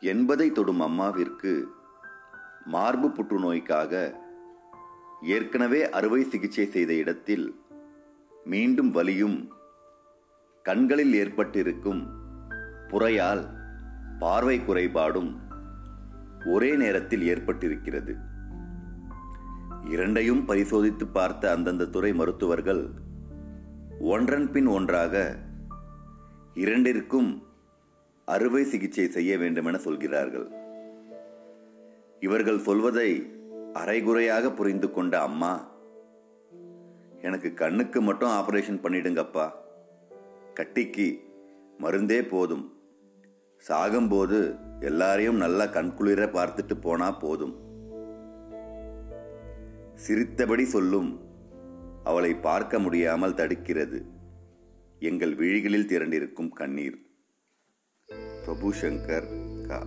எண்பதை தொடும் அம்மாவிற்கு மார்பு புற்றுநோய்க்காக ஏற்கனவே அறுவை சிகிச்சை செய்த இடத்தில் மீண்டும் வலியும் கண்களில் ஏற்பட்டிருக்கும் புறையால் பார்வை குறைபாடும் ஒரே நேரத்தில் ஏற்பட்டிருக்கிறது. இரண்டையும் பரிசோதித்து பார்த்த அந்தந்த துறை மருத்துவர்கள் ஒன்றன் பின் ஒன்றாக இரண்டிற்கும் அறுவை சிகிச்சை செய்ய வேண்டுமென சொல்கிறார்கள். இவர்கள் சொல்வதை அரைகுறையாக புரிந்து கொண்ட அம்மா எனக்கு கண்ணுக்கு மட்டும் ஆபரேஷன் பண்ணிடுங்கப்பா. கட்டிக்கு மருந்தே போதும். சாகும்போது எல்லாரையும் நல்லா கண்குளிர பார்த்துட்டு போனா போதும். சிரித்தபடி சொல்லும் அவளை பார்க்க முடியாமல் தடுக்கிறது. எங்கள் விழிகளில் திரண்டிருக்கும் கண்ணீர். प्रभु शंकर का